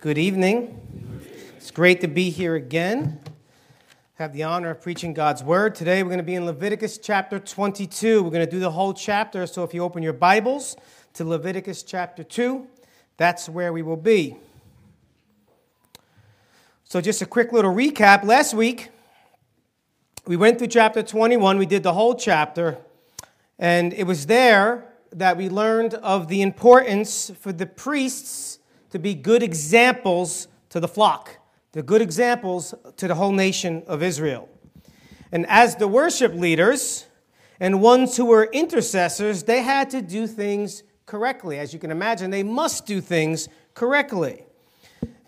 Good evening. It's great to be here again. Have the honor of preaching God's word. Today we're going to be in Leviticus chapter 22. We're going to do the whole chapter. So if you open your Bibles to Leviticus chapter 2, that's where we will be. So just a quick little recap. Last week we went through chapter 21. We did the whole chapter. And it was there that we learned of the importance for the priests to be good examples to the flock, the good examples to the whole nation of Israel. And as the worship leaders and ones who were intercessors, they had to do things correctly. As you can imagine, they must do things correctly.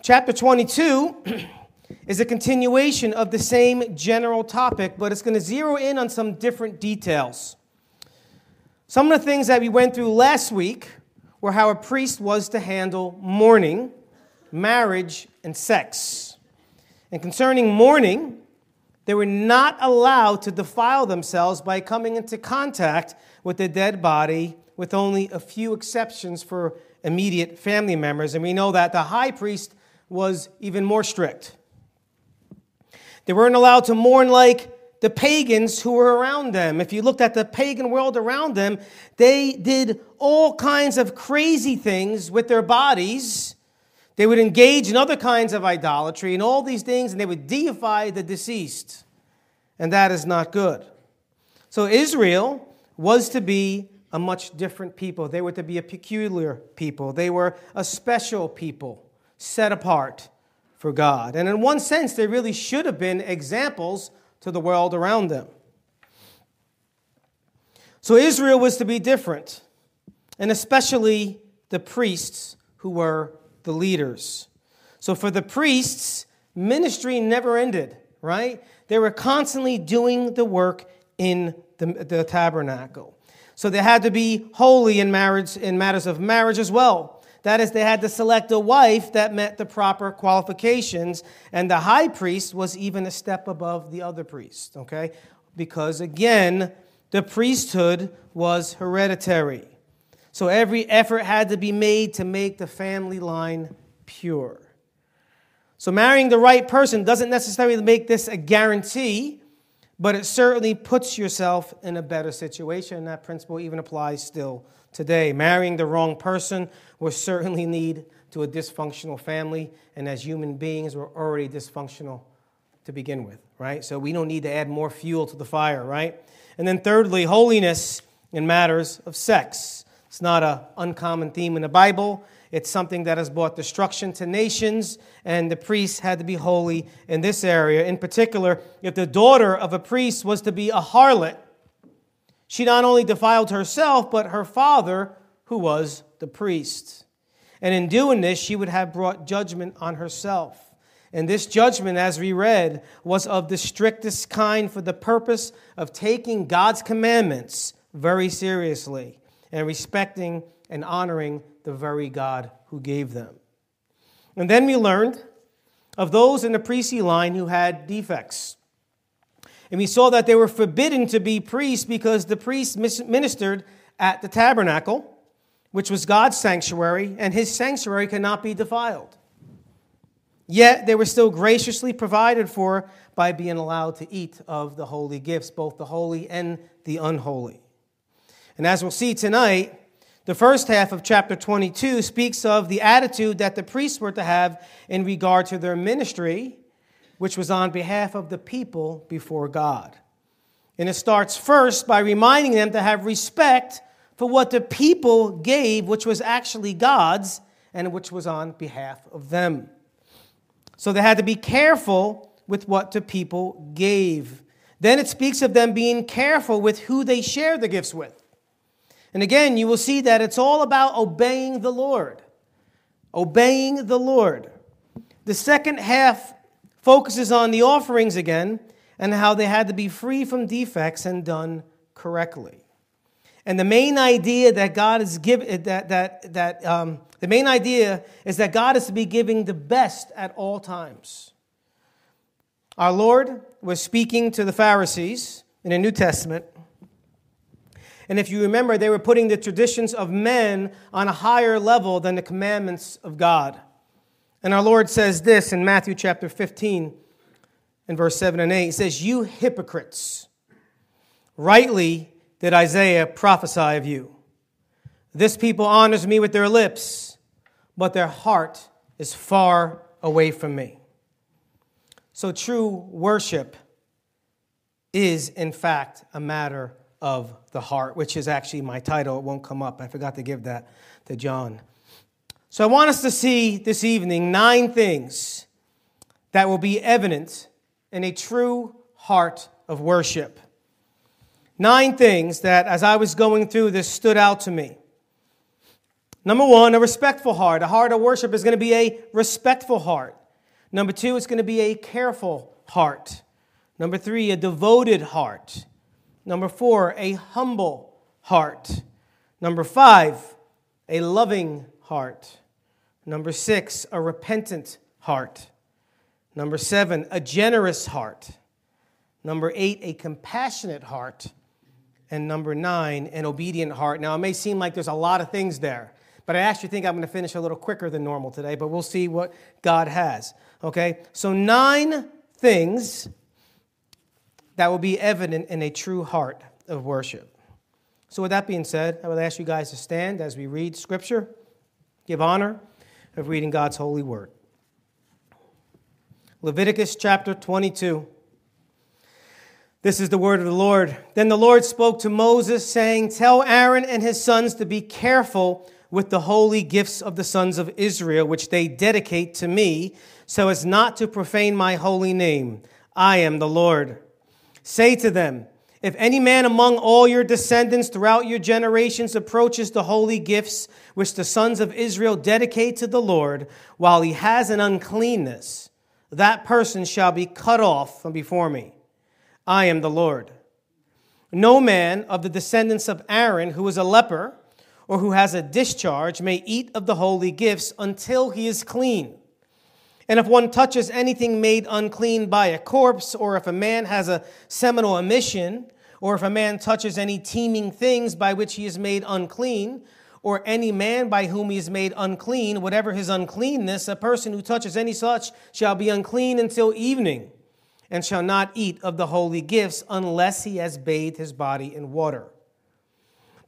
Chapter 22 is a continuation of the same general topic, but it's going to zero in on some different details. Some of the things that we went through last week were how a priest was to handle mourning, marriage, and sex. And concerning mourning, they were not allowed to defile themselves by coming into contact with the dead body, with only a few exceptions for immediate family members. And we know that the high priest was even more strict. They weren't allowed to mourn like the pagans who were around them. If you looked at the pagan world around them, they did all kinds of crazy things with their bodies. They would engage in other kinds of idolatry and all these things, and they would deify the deceased. And that is not good. So Israel was to be a much different people. They were to be a peculiar people. They were a special people, set apart for God. And in one sense, they really should have been examples to the world around them. So Israel was to be different, and especially the priests who were the leaders. So for the priests, ministry never ended, right? They were constantly doing the work in the, the tabernacle. So they had to be holy in marriage in matters of marriage as well. That is, they had to select a wife that met the proper qualifications, and the high priest was even a step above the other priest, okay? Because again, the priesthood was hereditary. So every effort had to be made to make the family line pure. So marrying the right person doesn't necessarily make this a guarantee, but it certainly puts yourself in a better situation. And that principle even applies still today. Marrying the wrong person will certainly lead to a dysfunctional family, and as human beings, we're already dysfunctional to begin with, right? So we don't need to add more fuel to the fire, right? And then thirdly, holiness in matters of sex. It's not an uncommon theme in the Bible. It's something that has brought destruction to nations, and the priests had to be holy in this area. In particular, if the daughter of a priest was to be a harlot, she not only defiled herself, but her father, who was the priest. And in doing this, she would have brought judgment on herself. And this judgment, as we read, was of the strictest kind for the purpose of taking God's commandments very seriously and respecting and honoring the very God who gave them. And then we learned of those in the priestly line who had defects. And we saw that they were forbidden to be priests because the priests ministered at the tabernacle, which was God's sanctuary, and his sanctuary cannot be defiled. Yet they were still graciously provided for by being allowed to eat of the holy gifts, both the holy and the unholy. And as we'll see tonight, the first half of chapter 22 speaks of the attitude that the priests were to have in regard to their ministry which was on behalf of the people before God. And it starts first by reminding them to have respect for what the people gave, which was actually God's, and which was on behalf of them. So they had to be careful with what the people gave. Then it speaks of them being careful with who they share the gifts with. And again, you will see that it's all about obeying the Lord. Obeying the Lord. The second half focuses on the offerings again and how they had to be free from defects and done correctly. And the main idea that God is giving, that, that, that um, the main idea is that God is to be giving the best at all times. Our Lord was speaking to the Pharisees in the New Testament. And if you remember, they were putting the traditions of men on a higher level than the commandments of God. And our Lord says this in Matthew chapter 15 and verse 7 and 8. He says, You hypocrites, rightly did Isaiah prophesy of you. This people honors me with their lips, but their heart is far away from me. So true worship is, in fact, a matter of the heart, which is actually my title. It won't come up. I forgot to give that to John. So I want us to see this evening nine things that will be evident in a true heart of worship. Nine things that, as I was going through this, stood out to me. Number one, a respectful heart. A heart of worship is going to be a respectful heart. Number two, it's going to be a careful heart. Number three, a devoted heart. Number four, a humble heart. Number five, a loving heart. Number six, a repentant heart. Number seven, a generous heart. Number eight, a compassionate heart. And number nine, an obedient heart. Now, it may seem like there's a lot of things there, but I actually think I'm going to finish a little quicker than normal today, but we'll see what God has. Okay? So, nine things that will be evident in a true heart of worship. So, with that being said, I would ask you guys to stand as we read Scripture, give honor of reading God's holy word. Leviticus chapter 22. This is the word of the Lord. Then the Lord spoke to Moses, saying, Tell Aaron and his sons to be careful with the holy gifts of the sons of Israel, which they dedicate to me, so as not to profane my holy name. I am the Lord. Say to them, if any man among all your descendants throughout your generations approaches the holy gifts which the sons of Israel dedicate to the Lord, while he has an uncleanness, that person shall be cut off from before me. I am the Lord. No man of the descendants of Aaron who is a leper or who has a discharge may eat of the holy gifts until he is clean. And if one touches anything made unclean by a corpse, or if a man has a seminal emission, or if a man touches any teeming things by which he is made unclean, or any man by whom he is made unclean, whatever his uncleanness, a person who touches any such shall be unclean until evening, and shall not eat of the holy gifts unless he has bathed his body in water.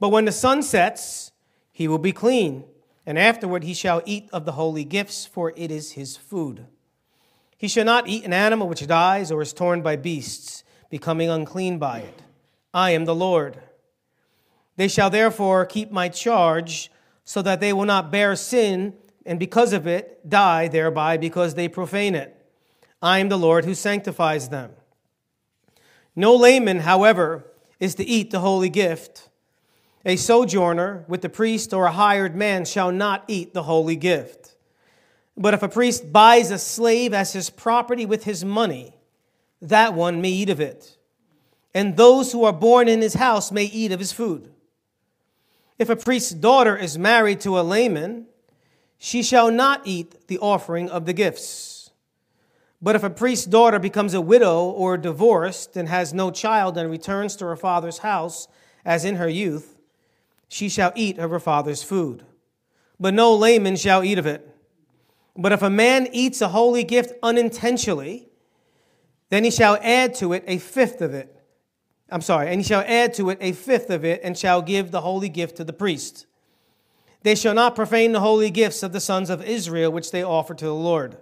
But when the sun sets, he will be clean and afterward he shall eat of the holy gifts, for it is his food. He shall not eat an animal which dies or is torn by beasts, becoming unclean by it. I am the Lord. They shall therefore keep my charge, so that they will not bear sin, and because of it die thereby, because they profane it. I am the Lord who sanctifies them. No layman, however, is to eat the holy gift a sojourner with the priest or a hired man shall not eat the holy gift. But if a priest buys a slave as his property with his money, that one may eat of it. And those who are born in his house may eat of his food. If a priest's daughter is married to a layman, she shall not eat the offering of the gifts. But if a priest's daughter becomes a widow or divorced and has no child and returns to her father's house as in her youth, she shall eat of her father's food. But no layman shall eat of it. But if a man eats a holy gift unintentionally, then he shall add to it a fifth of it. I'm sorry, and he shall add to it a fifth of it, and shall give the holy gift to the priest. They shall not profane the holy gifts of the sons of Israel, which they offer to the Lord,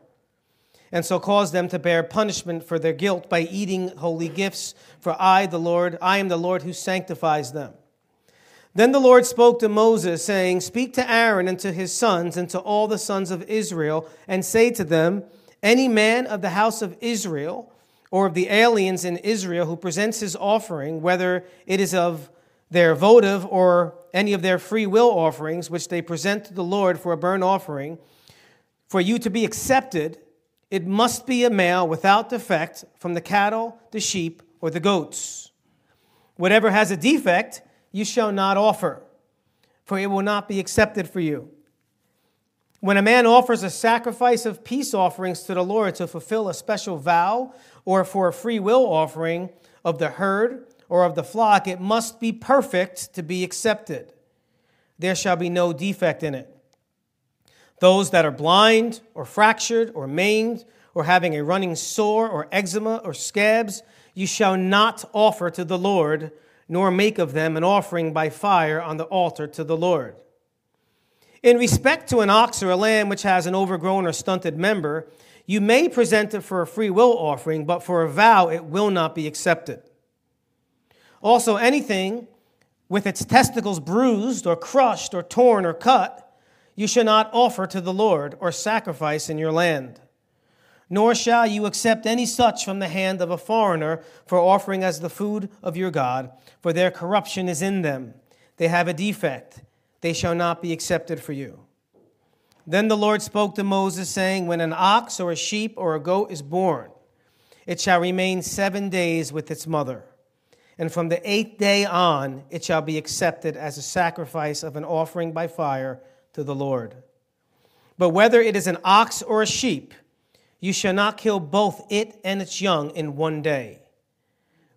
and so cause them to bear punishment for their guilt by eating holy gifts. For I, the Lord, I am the Lord who sanctifies them. Then the Lord spoke to Moses, saying, Speak to Aaron and to his sons and to all the sons of Israel, and say to them, Any man of the house of Israel or of the aliens in Israel who presents his offering, whether it is of their votive or any of their free will offerings, which they present to the Lord for a burnt offering, for you to be accepted, it must be a male without defect from the cattle, the sheep, or the goats. Whatever has a defect, you shall not offer, for it will not be accepted for you. When a man offers a sacrifice of peace offerings to the Lord to fulfill a special vow or for a free will offering of the herd or of the flock, it must be perfect to be accepted. There shall be no defect in it. Those that are blind or fractured or maimed or having a running sore or eczema or scabs, you shall not offer to the Lord, nor make of them an offering by fire on the altar to the Lord. In respect to an ox or a lamb which has an overgrown or stunted member, you may present it for a free will offering, but for a vow it will not be accepted. Also, anything with its testicles bruised or crushed or torn or cut, you shall not offer to the Lord or sacrifice in your land. Nor shall you accept any such from the hand of a foreigner for offering as the food of your God, for their corruption is in them. They have a defect. They shall not be accepted for you. Then the Lord spoke to Moses, saying, When an ox or a sheep or a goat is born, it shall remain seven days with its mother. And from the eighth day on, it shall be accepted as a sacrifice of an offering by fire to the Lord. But whether it is an ox or a sheep, you shall not kill both it and its young in one day.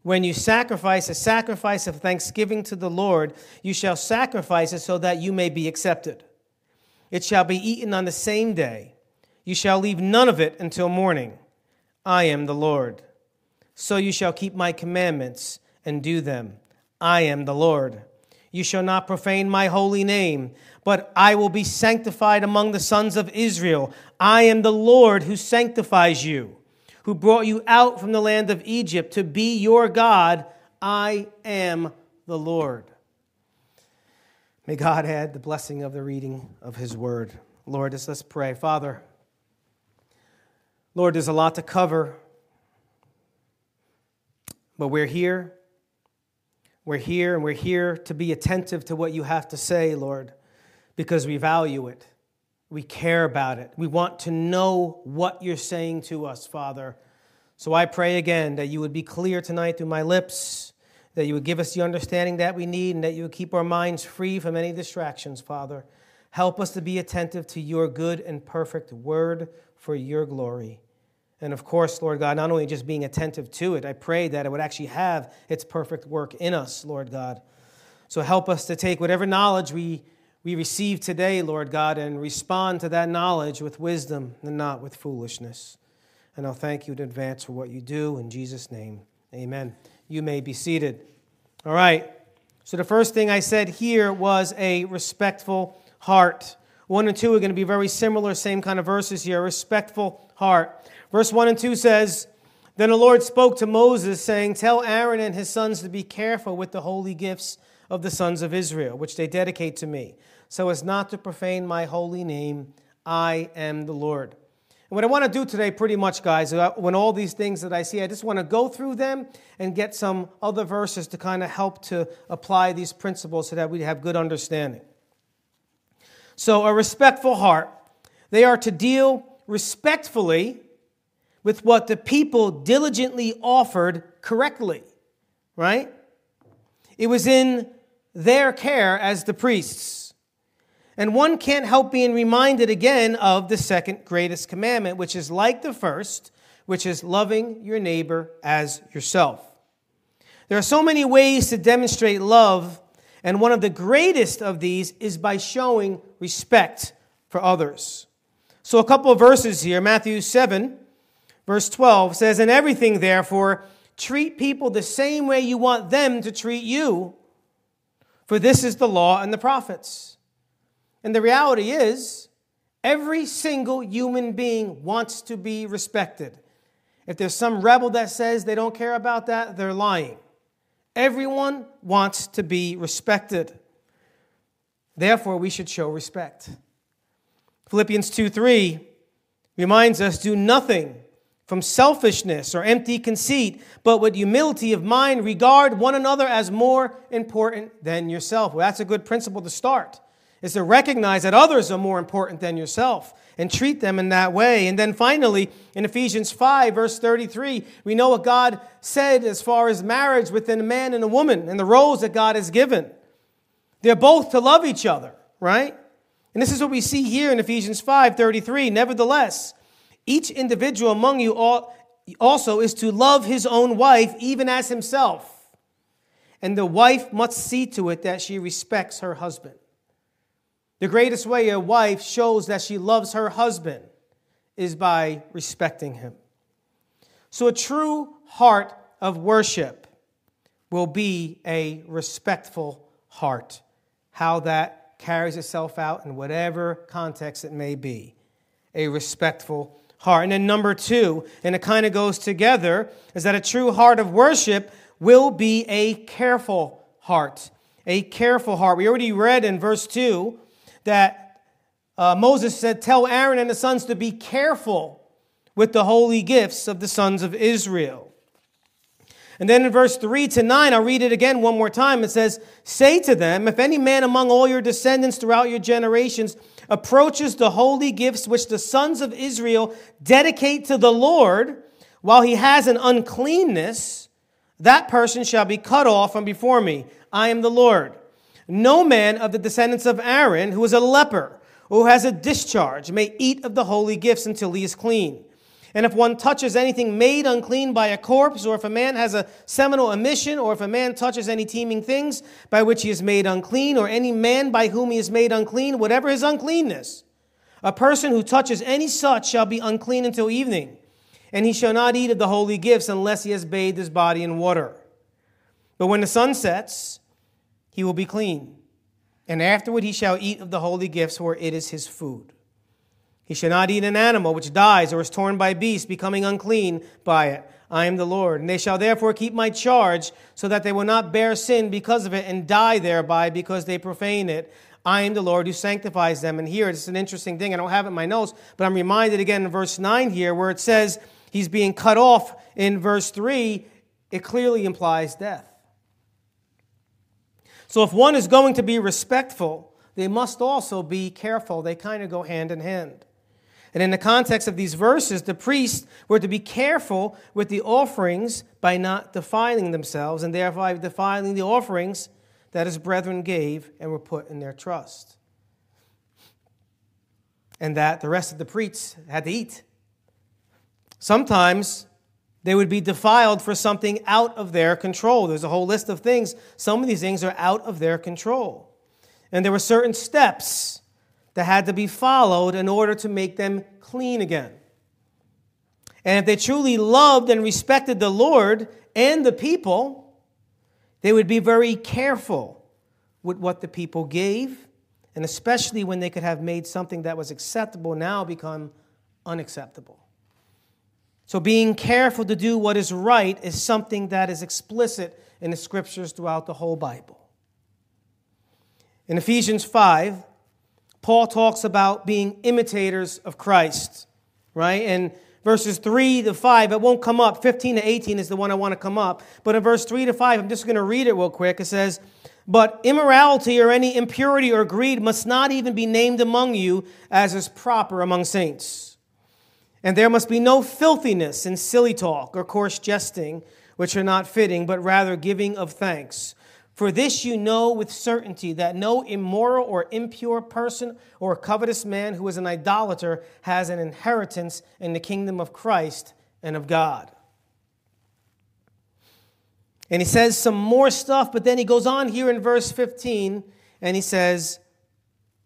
When you sacrifice a sacrifice of thanksgiving to the Lord, you shall sacrifice it so that you may be accepted. It shall be eaten on the same day. You shall leave none of it until morning. I am the Lord. So you shall keep my commandments and do them. I am the Lord. You shall not profane my holy name but I will be sanctified among the sons of Israel. I am the Lord who sanctifies you, who brought you out from the land of Egypt to be your God. I am the Lord. May God add the blessing of the reading of his word. Lord, let's pray. Father, Lord, there's a lot to cover, but we're here. We're here, and we're here to be attentive to what you have to say, Lord because we value it. We care about it. We want to know what you're saying to us, Father. So I pray again that you would be clear tonight through my lips, that you would give us the understanding that we need, and that you would keep our minds free from any distractions, Father. Help us to be attentive to your good and perfect word for your glory. And of course, Lord God, not only just being attentive to it, I pray that it would actually have its perfect work in us, Lord God. So help us to take whatever knowledge we we receive today, Lord God, and respond to that knowledge with wisdom and not with foolishness. And I'll thank you in advance for what you do. In Jesus' name, amen. You may be seated. All right. So the first thing I said here was a respectful heart. One and two are going to be very similar, same kind of verses here. Respectful heart. Verse one and two says, Then the Lord spoke to Moses, saying, Tell Aaron and his sons to be careful with the holy gifts of the sons of Israel, which they dedicate to me so as not to profane my holy name. I am the Lord. And what I want to do today, pretty much, guys, uh, when all these things that I see, I just want to go through them and get some other verses to kind of help to apply these principles so that we have good understanding. So, a respectful heart. They are to deal respectfully with what the people diligently offered correctly, right? It was in their care as the priests. And one can't help being reminded again of the second greatest commandment, which is like the first, which is loving your neighbor as yourself. There are so many ways to demonstrate love, and one of the greatest of these is by showing respect for others. So, a couple of verses here Matthew 7, verse 12 says, In everything, therefore, treat people the same way you want them to treat you, for this is the law and the prophets. And the reality is, every single human being wants to be respected. If there's some rebel that says they don't care about that, they're lying. Everyone wants to be respected. Therefore, we should show respect. Philippians 2 3 reminds us do nothing from selfishness or empty conceit, but with humility of mind, regard one another as more important than yourself. Well, that's a good principle to start is to recognize that others are more important than yourself and treat them in that way. And then finally, in Ephesians 5, verse 33, we know what God said as far as marriage within a man and a woman and the roles that God has given. They're both to love each other, right? And this is what we see here in Ephesians 5 33. Nevertheless, each individual among you also is to love his own wife even as himself. And the wife must see to it that she respects her husband. The greatest way a wife shows that she loves her husband is by respecting him. So, a true heart of worship will be a respectful heart. How that carries itself out in whatever context it may be. A respectful heart. And then, number two, and it kind of goes together, is that a true heart of worship will be a careful heart. A careful heart. We already read in verse 2 that uh, Moses said, Tell Aaron and the sons to be careful with the holy gifts of the sons of Israel. And then in verse 3 to 9, I'll read it again one more time. It says, Say to them, if any man among all your descendants throughout your generations approaches the holy gifts which the sons of Israel dedicate to the Lord, while he has an uncleanness, that person shall be cut off from before me. I am the Lord. No man of the descendants of Aaron who is a leper or who has a discharge may eat of the holy gifts until he is clean. And if one touches anything made unclean by a corpse, or if a man has a seminal emission, or if a man touches any teeming things by which he is made unclean, or any man by whom he is made unclean, whatever his uncleanness, a person who touches any such shall be unclean until evening, and he shall not eat of the holy gifts unless he has bathed his body in water. But when the sun sets, he will be clean, and afterward he shall eat of the holy gifts, for it is his food. He shall not eat an animal which dies or is torn by beasts, becoming unclean by it. I am the Lord. And they shall therefore keep my charge, so that they will not bear sin because of it and die thereby because they profane it. I am the Lord who sanctifies them. And here it's an interesting thing. I don't have it in my notes, but I'm reminded again in verse 9 here where it says he's being cut off in verse 3. It clearly implies death. So if one is going to be respectful, they must also be careful. They kind of go hand in hand. And in the context of these verses, the priests were to be careful with the offerings by not defiling themselves and thereby defiling the offerings that his brethren gave and were put in their trust. And that the rest of the priests had to eat. Sometimes they would be defiled for something out of their control. There's a whole list of things. Some of these things are out of their control. And there were certain steps that had to be followed in order to make them clean again. And if they truly loved and respected the Lord and the people, they would be very careful with what the people gave, and especially when they could have made something that was acceptable now become unacceptable. So, being careful to do what is right is something that is explicit in the scriptures throughout the whole Bible. In Ephesians 5, Paul talks about being imitators of Christ, right? And verses 3 to 5, it won't come up. 15 to 18 is the one I want to come up. But in verse 3 to 5, I'm just going to read it real quick. It says, But immorality or any impurity or greed must not even be named among you as is proper among saints. And there must be no filthiness in silly talk or coarse jesting, which are not fitting, but rather giving of thanks. For this you know with certainty that no immoral or impure person or covetous man who is an idolater has an inheritance in the kingdom of Christ and of God. And he says some more stuff, but then he goes on here in verse 15 and he says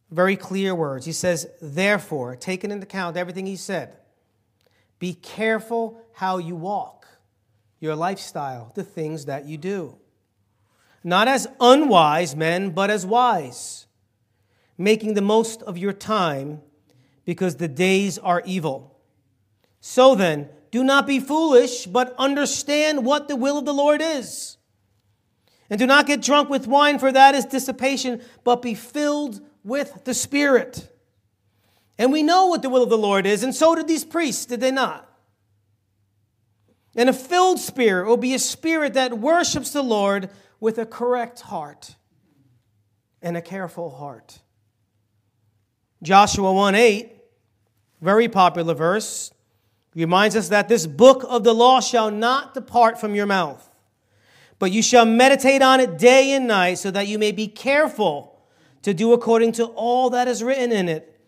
very clear words. He says, Therefore, taking into account everything he said, be careful how you walk, your lifestyle, the things that you do not as unwise men, but as wise, making the most of your time because the days are evil. So then, do not be foolish, but understand what the will of the Lord is. And do not get drunk with wine, for that is dissipation, but be filled with the Spirit. And we know what the will of the Lord is, and so did these priests, did they not? And a filled spirit will be a spirit that worships the Lord with a correct heart and a careful heart. Joshua 1 8, very popular verse, reminds us that this book of the law shall not depart from your mouth, but you shall meditate on it day and night, so that you may be careful to do according to all that is written in it.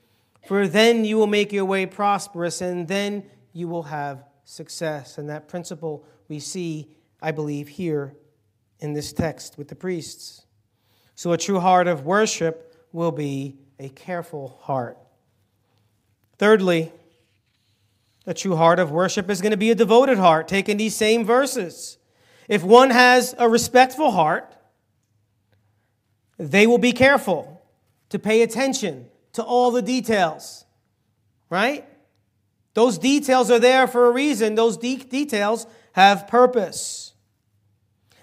For then you will make your way prosperous, and then you will have success. And that principle we see, I believe, here in this text with the priests. So a true heart of worship will be a careful heart. Thirdly, a true heart of worship is going to be a devoted heart, taking these same verses. If one has a respectful heart, they will be careful to pay attention to all the details, right? Those details are there for a reason. Those de- details have purpose.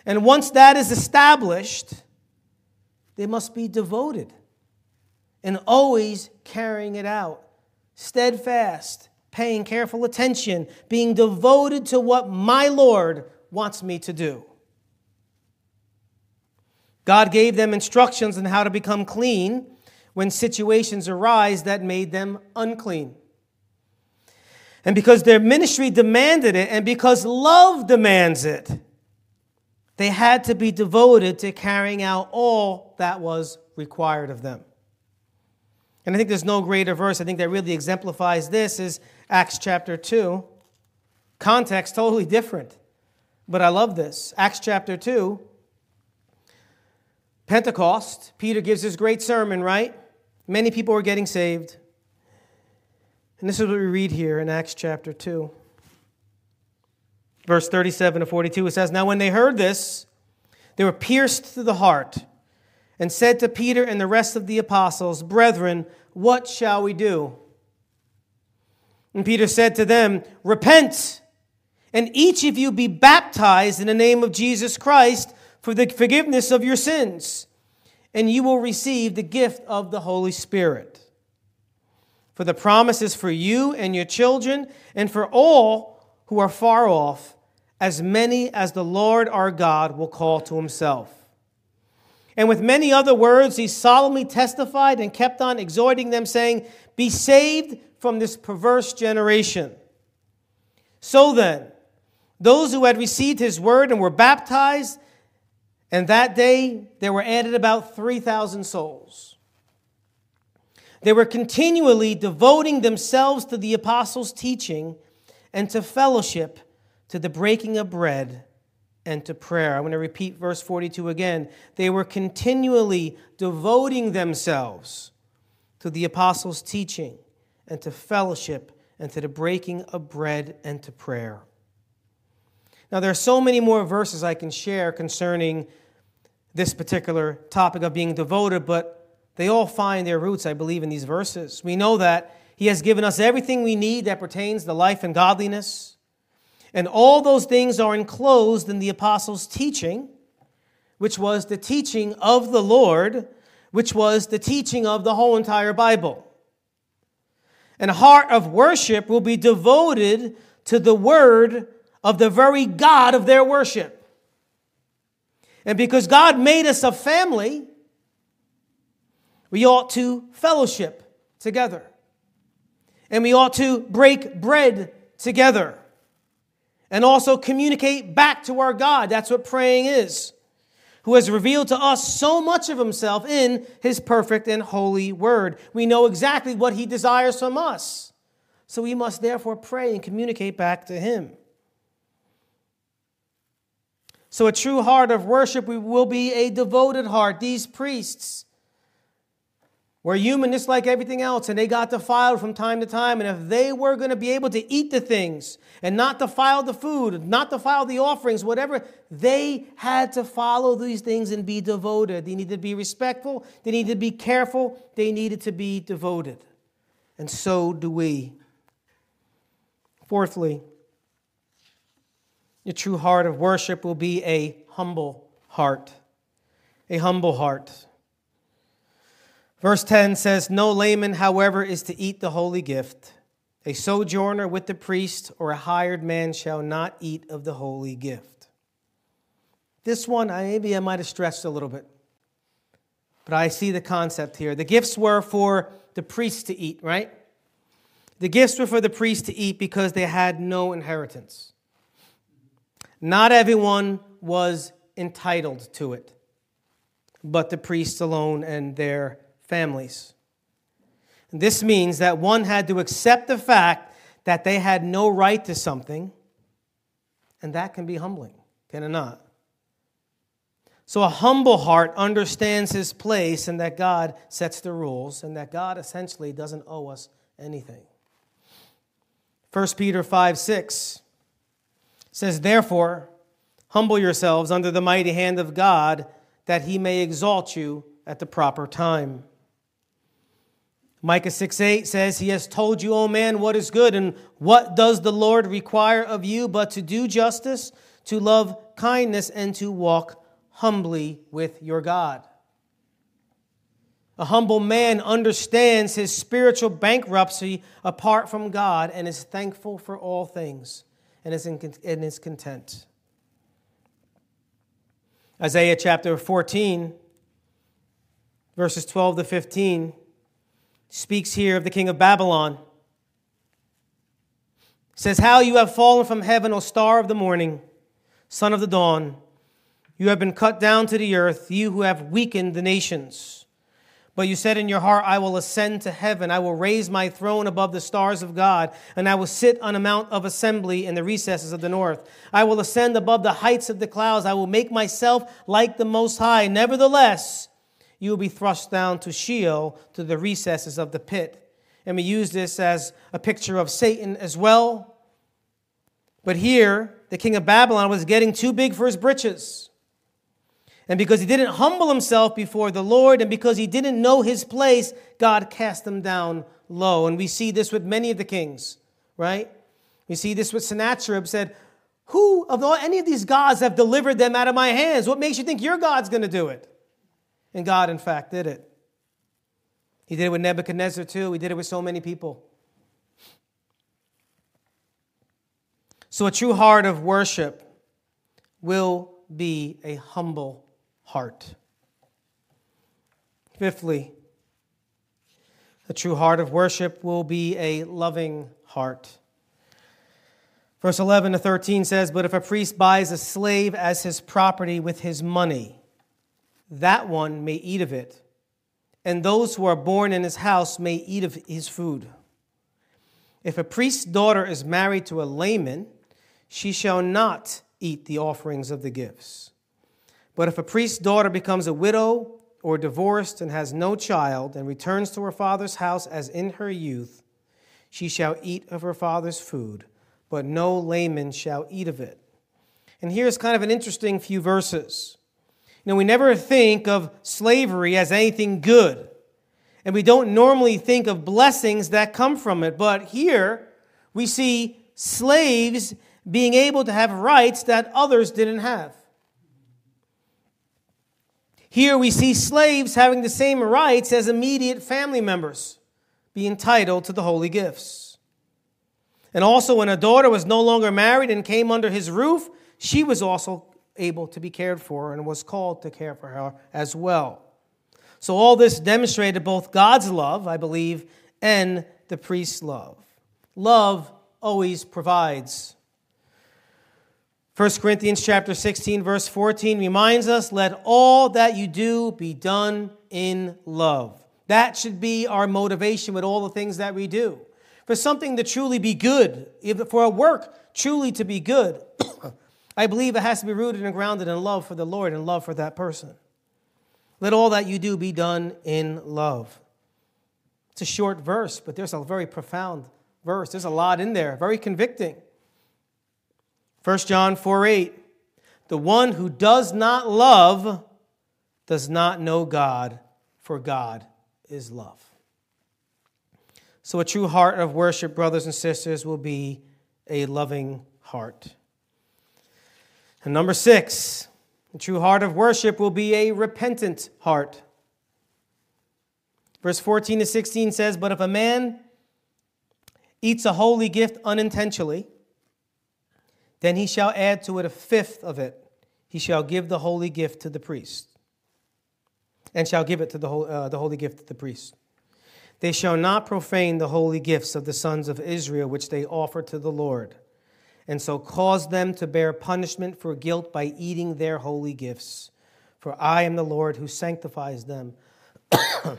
And once that is established, they must be devoted and always carrying it out, steadfast, paying careful attention, being devoted to what my Lord wants me to do. God gave them instructions on how to become clean when situations arise that made them unclean. And because their ministry demanded it, and because love demands it, they had to be devoted to carrying out all that was required of them. And I think there's no greater verse, I think that really exemplifies this, is Acts chapter 2. Context totally different. But I love this. Acts chapter 2, Pentecost, Peter gives his great sermon, right? Many people are getting saved. And this is what we read here in Acts chapter 2. Verse 37 to 42, it says, Now when they heard this, they were pierced to the heart and said to Peter and the rest of the apostles, Brethren, what shall we do? And Peter said to them, Repent, and each of you be baptized in the name of Jesus Christ for the forgiveness of your sins, and you will receive the gift of the Holy Spirit. For the promise is for you and your children, and for all who are far off, as many as the Lord our God will call to himself. And with many other words, he solemnly testified and kept on exhorting them, saying, Be saved from this perverse generation. So then, those who had received his word and were baptized, and that day there were added about 3,000 souls. They were continually devoting themselves to the apostles' teaching and to fellowship, to the breaking of bread, and to prayer. I'm going to repeat verse 42 again. They were continually devoting themselves to the apostles' teaching and to fellowship and to the breaking of bread and to prayer. Now, there are so many more verses I can share concerning this particular topic of being devoted, but they all find their roots, I believe, in these verses. We know that He has given us everything we need that pertains to life and godliness. And all those things are enclosed in the apostles' teaching, which was the teaching of the Lord, which was the teaching of the whole entire Bible. And heart of worship will be devoted to the word of the very God of their worship. And because God made us a family, we ought to fellowship together. And we ought to break bread together. And also communicate back to our God. That's what praying is. Who has revealed to us so much of himself in his perfect and holy word. We know exactly what he desires from us. So we must therefore pray and communicate back to him. So, a true heart of worship we will be a devoted heart. These priests were human just like everything else, and they got defiled from time to time. And if they were going to be able to eat the things and not defile the food, not defile the offerings, whatever, they had to follow these things and be devoted. They needed to be respectful, they needed to be careful, they needed to be devoted. And so do we. Fourthly, the true heart of worship will be a humble heart. A humble heart. Verse 10 says, No layman, however, is to eat the holy gift. A sojourner with the priest or a hired man shall not eat of the holy gift. This one, maybe I might have stressed a little bit, but I see the concept here. The gifts were for the priests to eat, right? The gifts were for the priests to eat because they had no inheritance. Not everyone was entitled to it, but the priests alone and their families. This means that one had to accept the fact that they had no right to something, and that can be humbling, can it not? So a humble heart understands his place and that God sets the rules and that God essentially doesn't owe us anything. 1 Peter 5 6 says, Therefore, humble yourselves under the mighty hand of God, that he may exalt you at the proper time. Micah 6 8 says, He has told you, O man, what is good, and what does the Lord require of you but to do justice, to love kindness, and to walk humbly with your God. A humble man understands his spiritual bankruptcy apart from God and is thankful for all things and is, in, and is content. Isaiah chapter 14, verses 12 to 15, speaks here of the king of Babylon. It says, How you have fallen from heaven, O star of the morning, son of the dawn. You have been cut down to the earth, you who have weakened the nations. But you said in your heart, I will ascend to heaven. I will raise my throne above the stars of God, and I will sit on a mount of assembly in the recesses of the north. I will ascend above the heights of the clouds. I will make myself like the Most High. Nevertheless, you will be thrust down to Sheol, to the recesses of the pit. And we use this as a picture of Satan as well. But here, the king of Babylon was getting too big for his britches. And because he didn't humble himself before the Lord, and because he didn't know his place, God cast him down low. And we see this with many of the kings, right? We see this with Sennacherib said, Who of all, any of these gods have delivered them out of my hands? What makes you think your God's going to do it? And God, in fact, did it. He did it with Nebuchadnezzar too. He did it with so many people. So, a true heart of worship will be a humble heart. Fifthly, a true heart of worship will be a loving heart. Verse 11 to 13 says, But if a priest buys a slave as his property with his money, that one may eat of it, and those who are born in his house may eat of his food. If a priest's daughter is married to a layman, she shall not eat the offerings of the gifts. But if a priest's daughter becomes a widow or divorced and has no child and returns to her father's house as in her youth, she shall eat of her father's food, but no layman shall eat of it. And here's kind of an interesting few verses. Know, we never think of slavery as anything good, and we don't normally think of blessings that come from it. But here we see slaves being able to have rights that others didn't have. Here we see slaves having the same rights as immediate family members, be entitled to the holy gifts. And also, when a daughter was no longer married and came under his roof, she was also able to be cared for and was called to care for her as well. So, all this demonstrated both God's love, I believe, and the priest's love. Love always provides. 1 Corinthians chapter 16 verse 14 reminds us let all that you do be done in love. That should be our motivation with all the things that we do. For something to truly be good, for a work truly to be good, I believe it has to be rooted and grounded in love for the Lord and love for that person. Let all that you do be done in love. It's a short verse, but there's a very profound verse. There's a lot in there, very convicting. 1 John 4 8. The one who does not love does not know God, for God is love. So, a true heart of worship, brothers and sisters, will be a loving heart. And number six, a true heart of worship will be a repentant heart. Verse 14 to 16 says, But if a man eats a holy gift unintentionally, then he shall add to it a fifth of it. He shall give the holy gift to the priest, and shall give it to the, uh, the holy gift to the priest. They shall not profane the holy gifts of the sons of Israel, which they offer to the Lord, and so cause them to bear punishment for guilt by eating their holy gifts. For I am the Lord who sanctifies them.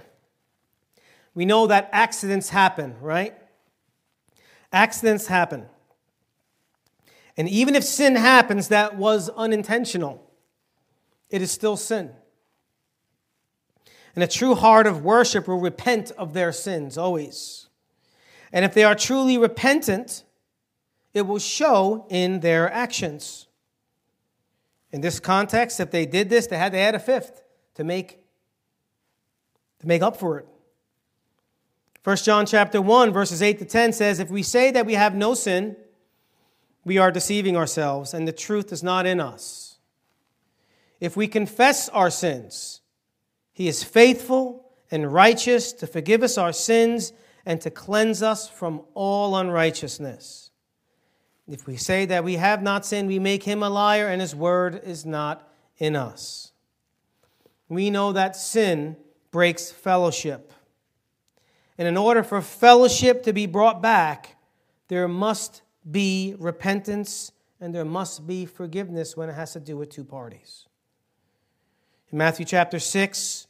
we know that accidents happen, right? Accidents happen. And even if sin happens that was unintentional, it is still sin. And a true heart of worship will repent of their sins always. And if they are truly repentant, it will show in their actions. In this context, if they did this, they had to add a fifth to make, to make up for it. 1 John chapter 1, verses 8 to 10 says, If we say that we have no sin, we are deceiving ourselves, and the truth is not in us. If we confess our sins, he is faithful and righteous to forgive us our sins and to cleanse us from all unrighteousness. If we say that we have not sinned, we make him a liar, and his word is not in us. We know that sin breaks fellowship. And in order for fellowship to be brought back, there must be repentance and there must be forgiveness when it has to do with two parties. In Matthew chapter 6,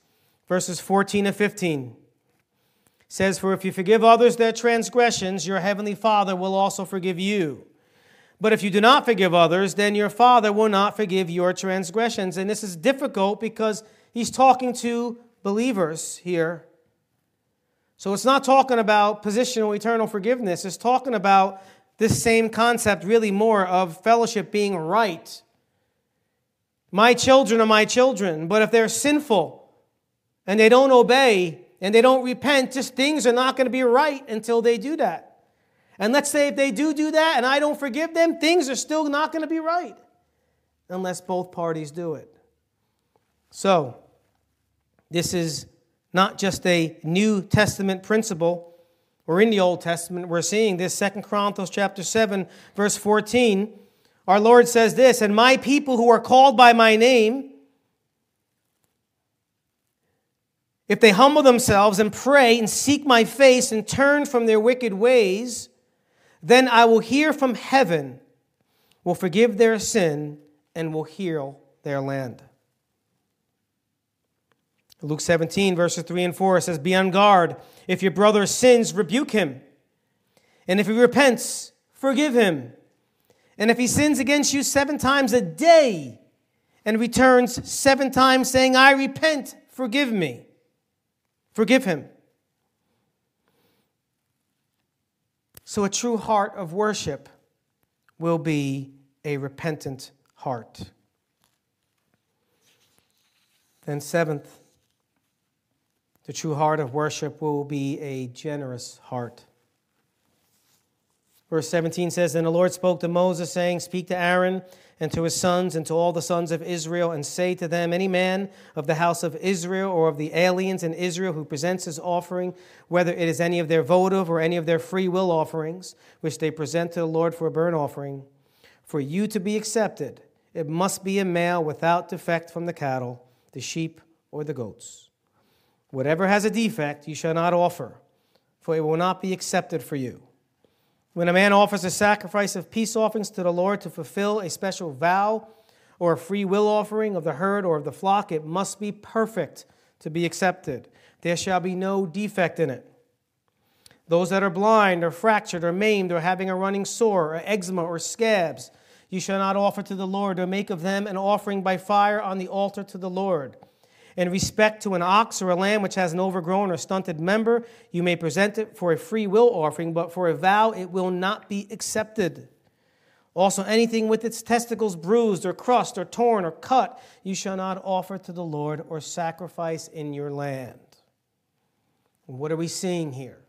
verses 14 and 15, says, For if you forgive others their transgressions, your heavenly Father will also forgive you. But if you do not forgive others, then your Father will not forgive your transgressions. And this is difficult because he's talking to believers here. So it's not talking about positional eternal forgiveness, it's talking about this same concept, really more of fellowship being right. My children are my children, but if they're sinful and they don't obey and they don't repent, just things are not going to be right until they do that. And let's say if they do do that and I don't forgive them, things are still not going to be right unless both parties do it. So, this is not just a New Testament principle. We're in the Old Testament, we're seeing this, Second Chronicles chapter 7, verse 14. Our Lord says this, and my people who are called by my name, if they humble themselves and pray and seek my face and turn from their wicked ways, then I will hear from heaven, will forgive their sin, and will heal their land. Luke 17, verses 3 and 4 says, Be on guard. If your brother sins, rebuke him. And if he repents, forgive him. And if he sins against you seven times a day and returns seven times saying, I repent, forgive me. Forgive him. So a true heart of worship will be a repentant heart. Then, seventh, the true heart of worship will be a generous heart. Verse 17 says, Then the Lord spoke to Moses, saying, Speak to Aaron and to his sons and to all the sons of Israel, and say to them, Any man of the house of Israel or of the aliens in Israel who presents his offering, whether it is any of their votive or any of their free will offerings, which they present to the Lord for a burnt offering, for you to be accepted, it must be a male without defect from the cattle, the sheep, or the goats. Whatever has a defect, you shall not offer, for it will not be accepted for you. When a man offers a sacrifice of peace offerings to the Lord to fulfill a special vow or a free will offering of the herd or of the flock, it must be perfect to be accepted. There shall be no defect in it. Those that are blind or fractured or maimed or having a running sore or eczema or scabs, you shall not offer to the Lord or make of them an offering by fire on the altar to the Lord. In respect to an ox or a lamb which has an overgrown or stunted member, you may present it for a free will offering, but for a vow it will not be accepted. Also, anything with its testicles bruised or crushed or torn or cut, you shall not offer to the Lord or sacrifice in your land. What are we seeing here?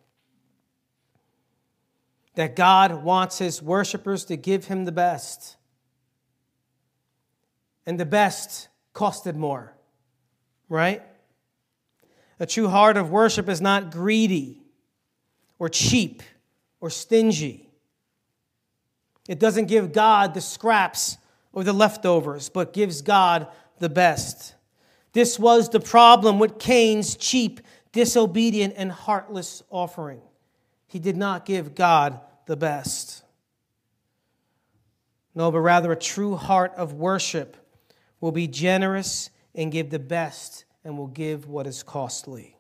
That God wants his worshipers to give him the best. And the best costed more right? A true heart of worship is not greedy or cheap or stingy. It doesn't give God the scraps or the leftovers, but gives God the best. This was the problem with Cain's cheap, disobedient, and heartless offering. He did not give God the best. No, but rather a true heart of worship will be generous and give the best and will give what is costly.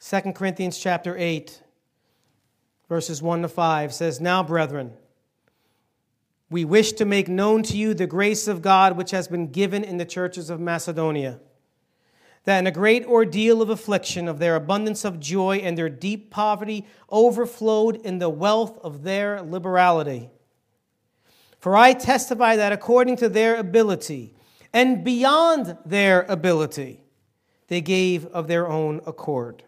2 Corinthians chapter 8 verses 1 to 5 says, "Now brethren, we wish to make known to you the grace of God which has been given in the churches of Macedonia. That in a great ordeal of affliction, of their abundance of joy and their deep poverty overflowed in the wealth of their liberality. For I testify that according to their ability and beyond their ability, they gave of their own accord,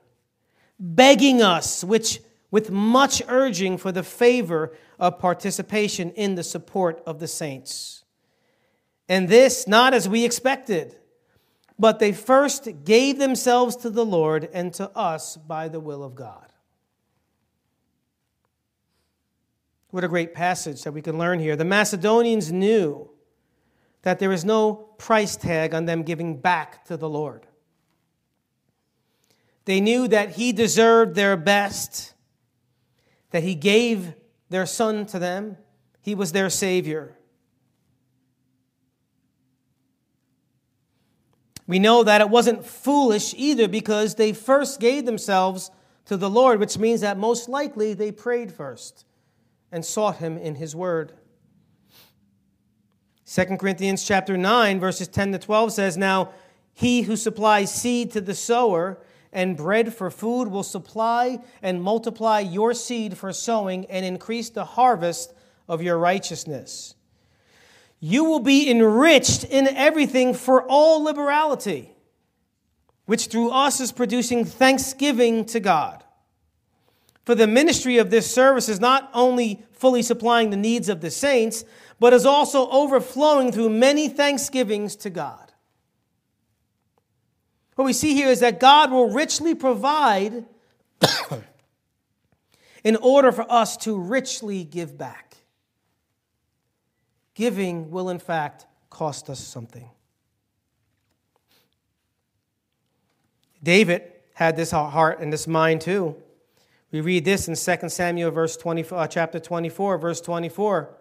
begging us, which with much urging for the favor of participation in the support of the saints. And this not as we expected, but they first gave themselves to the Lord and to us by the will of God. What a great passage that we can learn here. The Macedonians knew that there is no price tag on them giving back to the Lord. They knew that He deserved their best, that He gave their Son to them, He was their Savior. We know that it wasn't foolish either because they first gave themselves to the Lord, which means that most likely they prayed first and sought Him in His Word. 2 Corinthians chapter 9 verses 10 to 12 says, "Now he who supplies seed to the sower and bread for food will supply and multiply your seed for sowing and increase the harvest of your righteousness. You will be enriched in everything for all liberality, which through us is producing thanksgiving to God. For the ministry of this service is not only fully supplying the needs of the saints, but is also overflowing through many thanksgivings to God. What we see here is that God will richly provide in order for us to richly give back. Giving will, in fact, cost us something. David had this heart and this mind too. We read this in 2 Samuel verse 24, uh, chapter 24, verse 24.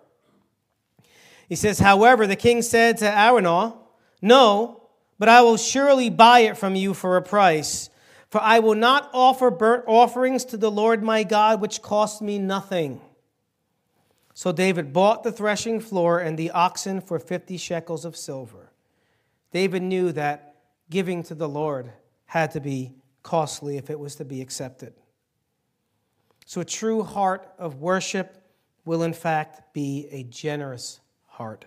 He says, However, the king said to Araunah, No, but I will surely buy it from you for a price. For I will not offer burnt offerings to the Lord my God, which cost me nothing. So David bought the threshing floor and the oxen for 50 shekels of silver. David knew that giving to the Lord had to be costly if it was to be accepted. So a true heart of worship will, in fact, be a generous heart.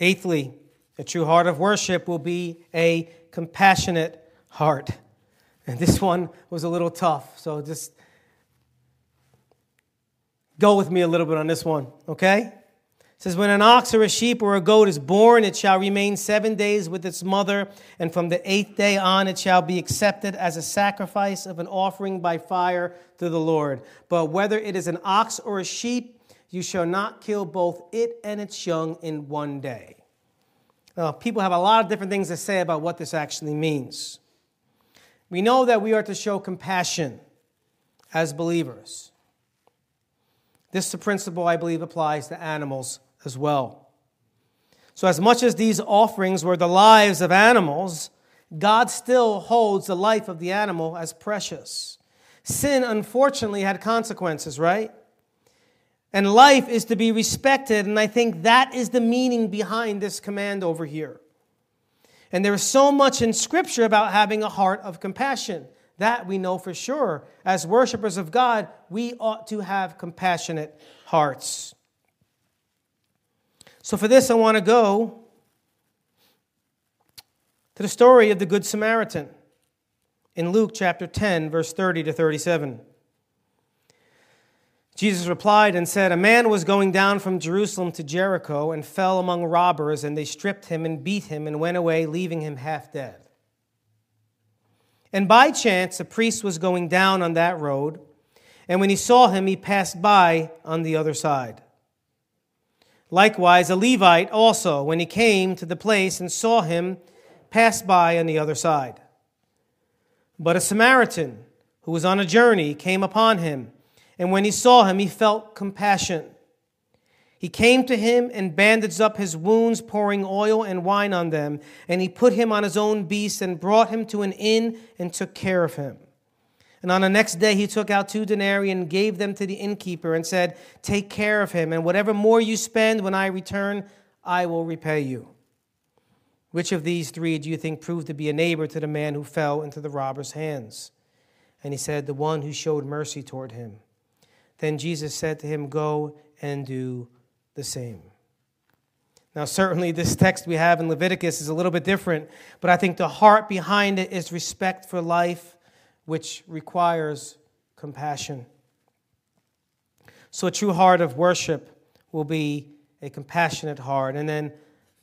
Eighthly, a true heart of worship will be a compassionate heart. And this one was a little tough, so just go with me a little bit on this one, okay? It says, When an ox or a sheep or a goat is born, it shall remain seven days with its mother, and from the eighth day on it shall be accepted as a sacrifice of an offering by fire to the Lord. But whether it is an ox or a sheep, you shall not kill both it and its young in one day. Uh, people have a lot of different things to say about what this actually means. We know that we are to show compassion as believers. This principle, I believe, applies to animals as well. So, as much as these offerings were the lives of animals, God still holds the life of the animal as precious. Sin, unfortunately, had consequences, right? And life is to be respected. And I think that is the meaning behind this command over here. And there is so much in Scripture about having a heart of compassion. That we know for sure. As worshipers of God, we ought to have compassionate hearts. So, for this, I want to go to the story of the Good Samaritan in Luke chapter 10, verse 30 to 37. Jesus replied and said, A man was going down from Jerusalem to Jericho and fell among robbers, and they stripped him and beat him and went away, leaving him half dead. And by chance, a priest was going down on that road, and when he saw him, he passed by on the other side. Likewise, a Levite also, when he came to the place and saw him, passed by on the other side. But a Samaritan, who was on a journey, came upon him and when he saw him, he felt compassion. He came to him and bandaged up his wounds, pouring oil and wine on them. And he put him on his own beast and brought him to an inn and took care of him. And on the next day, he took out two denarii and gave them to the innkeeper and said, Take care of him, and whatever more you spend when I return, I will repay you. Which of these three do you think proved to be a neighbor to the man who fell into the robber's hands? And he said, The one who showed mercy toward him. Then Jesus said to him, Go and do the same. Now, certainly, this text we have in Leviticus is a little bit different, but I think the heart behind it is respect for life which requires compassion. So, a true heart of worship will be a compassionate heart. And then,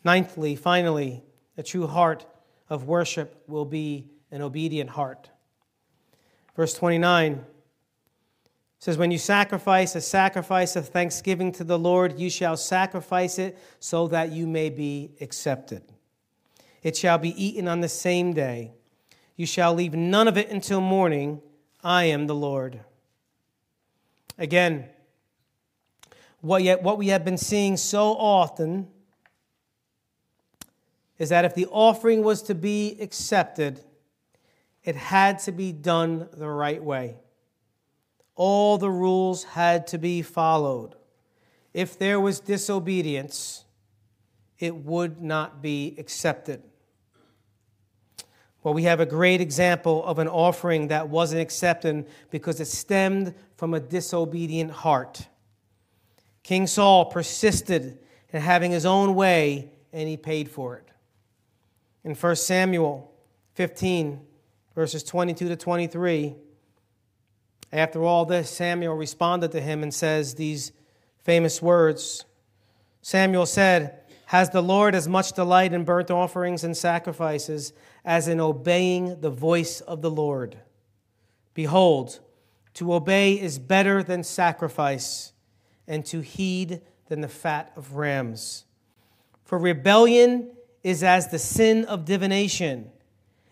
ninthly, finally, a true heart of worship will be an obedient heart. Verse 29 says, When you sacrifice a sacrifice of thanksgiving to the Lord, you shall sacrifice it so that you may be accepted. It shall be eaten on the same day. You shall leave none of it until morning. I am the Lord. Again, what, yet, what we have been seeing so often is that if the offering was to be accepted, it had to be done the right way. All the rules had to be followed. If there was disobedience, it would not be accepted. Well, we have a great example of an offering that wasn't accepted because it stemmed from a disobedient heart. King Saul persisted in having his own way, and he paid for it. In 1 Samuel 15, verses 22 to 23, after all this, Samuel responded to him and says these famous words Samuel said, Has the Lord as much delight in burnt offerings and sacrifices as in obeying the voice of the Lord. Behold, to obey is better than sacrifice, and to heed than the fat of rams. For rebellion is as the sin of divination,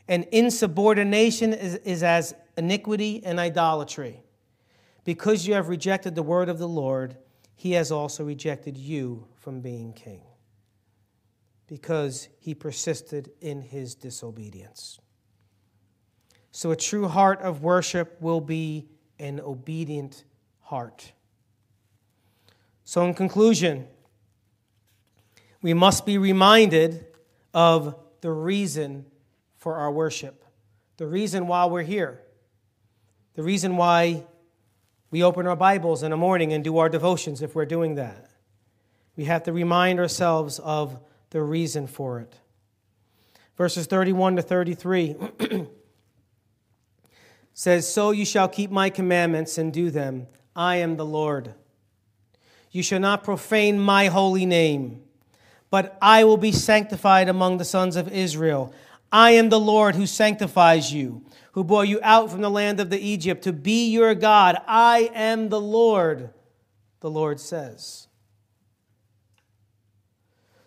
and insubordination is, is as iniquity and idolatry. Because you have rejected the word of the Lord, he has also rejected you from being king because he persisted in his disobedience. So, a true heart of worship will be an obedient heart. So, in conclusion, we must be reminded of the reason for our worship, the reason why we're here, the reason why we open our Bibles in the morning and do our devotions if we're doing that. We have to remind ourselves of the reason for it. Verses 31 to 33 says, So you shall keep my commandments and do them. I am the Lord. You shall not profane my holy name, but I will be sanctified among the sons of Israel. I am the Lord who sanctifies you, who brought you out from the land of the Egypt to be your God. I am the Lord, the Lord says.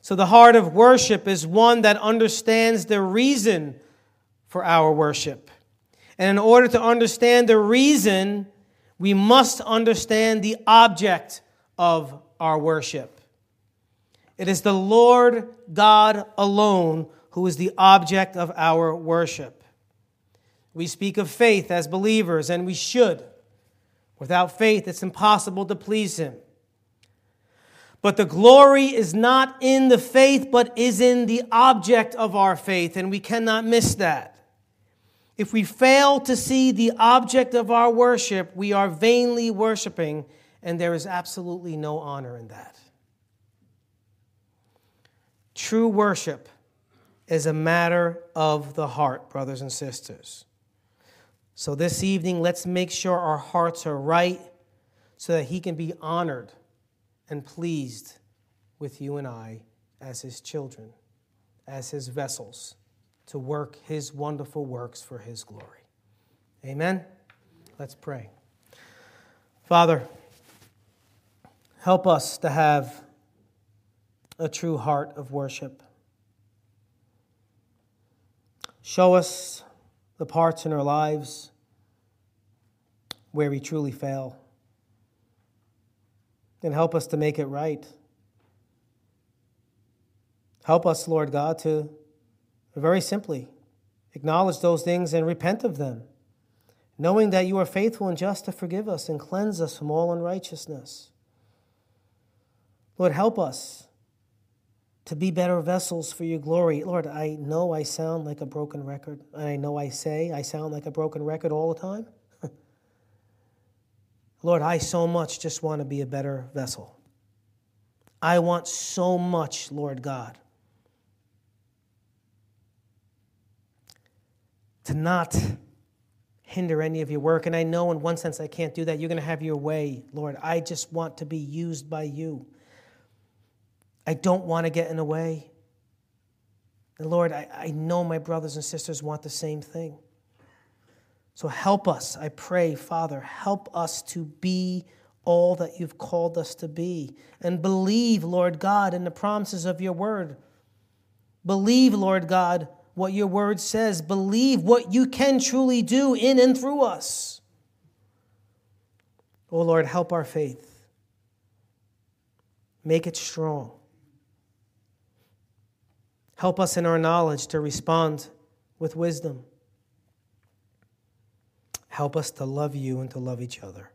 So the heart of worship is one that understands the reason for our worship. And in order to understand the reason, we must understand the object of our worship. It is the Lord God alone who is the object of our worship. We speak of faith as believers, and we should. Without faith, it's impossible to please Him. But the glory is not in the faith, but is in the object of our faith, and we cannot miss that. If we fail to see the object of our worship, we are vainly worshiping, and there is absolutely no honor in that. True worship is a matter of the heart, brothers and sisters. So this evening, let's make sure our hearts are right so that He can be honored and pleased with you and I as his children, as his vessels, to work his wonderful works for his glory. Amen? Let's pray. Father, help us to have a true heart of worship. Show us the parts in our lives where we truly fail and help us to make it right. Help us, Lord God, to very simply acknowledge those things and repent of them, knowing that you are faithful and just to forgive us and cleanse us from all unrighteousness. Lord, help us to be better vessels for your glory. Lord, I know I sound like a broken record. And I know I say I sound like a broken record all the time. Lord, I so much just want to be a better vessel. I want so much, Lord God, to not hinder any of your work. And I know in one sense I can't do that. You're going to have your way, Lord. I just want to be used by you. I don't want to get in the way. And Lord, I, I know my brothers and sisters want the same thing. So help us, I pray, Father, help us to be all that you've called us to be. And believe, Lord God, in the promises of your word. Believe, Lord God, what your word says. Believe what you can truly do in and through us. Oh Lord, help our faith. Make it strong. Help us in our knowledge to respond with wisdom. Help us to love you and to love each other.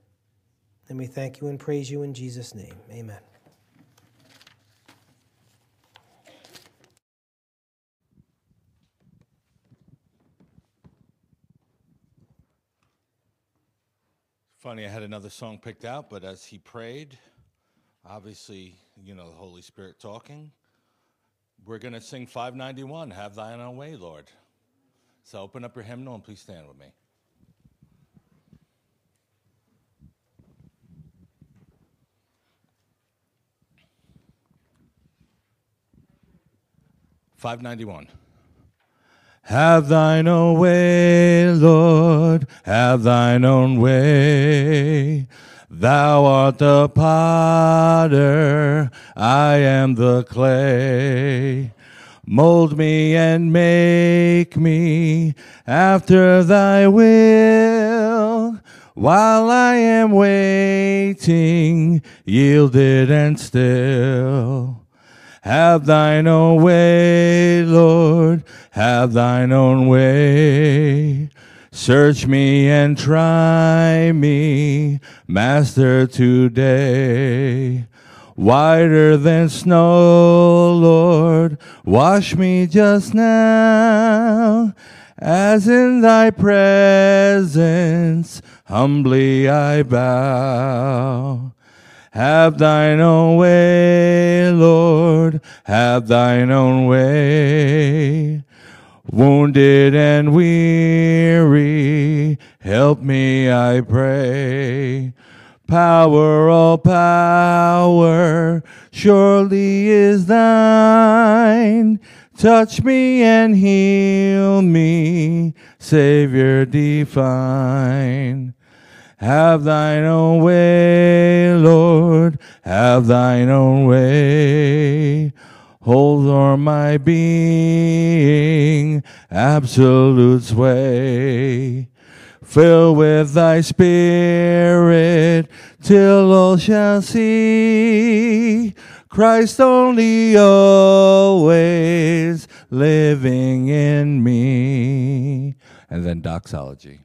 And we thank you and praise you in Jesus' name. Amen. Funny, I had another song picked out, but as he prayed, obviously, you know, the Holy Spirit talking, we're going to sing 591, Have Thine Own Way, Lord. So open up your hymnal and please stand with me. Five ninety one. Have thine own way, Lord, have thine own way. Thou art the potter, I am the clay. Mold me and make me after thy will. While I am waiting, yielded and still. Have thine own way, Lord, have thine own way. Search me and try me, Master, today. Whiter than snow, Lord, wash me just now. As in thy presence, humbly I bow. Have thine own way, Lord, have thine own way wounded and weary, help me, I pray. Power, all power, surely is thine. Touch me and heal me, Savior divine. Have thine own way, Lord, have thine own way. Hold o'er my being absolute sway. Fill with thy spirit till all shall see Christ only always living in me. And then doxology.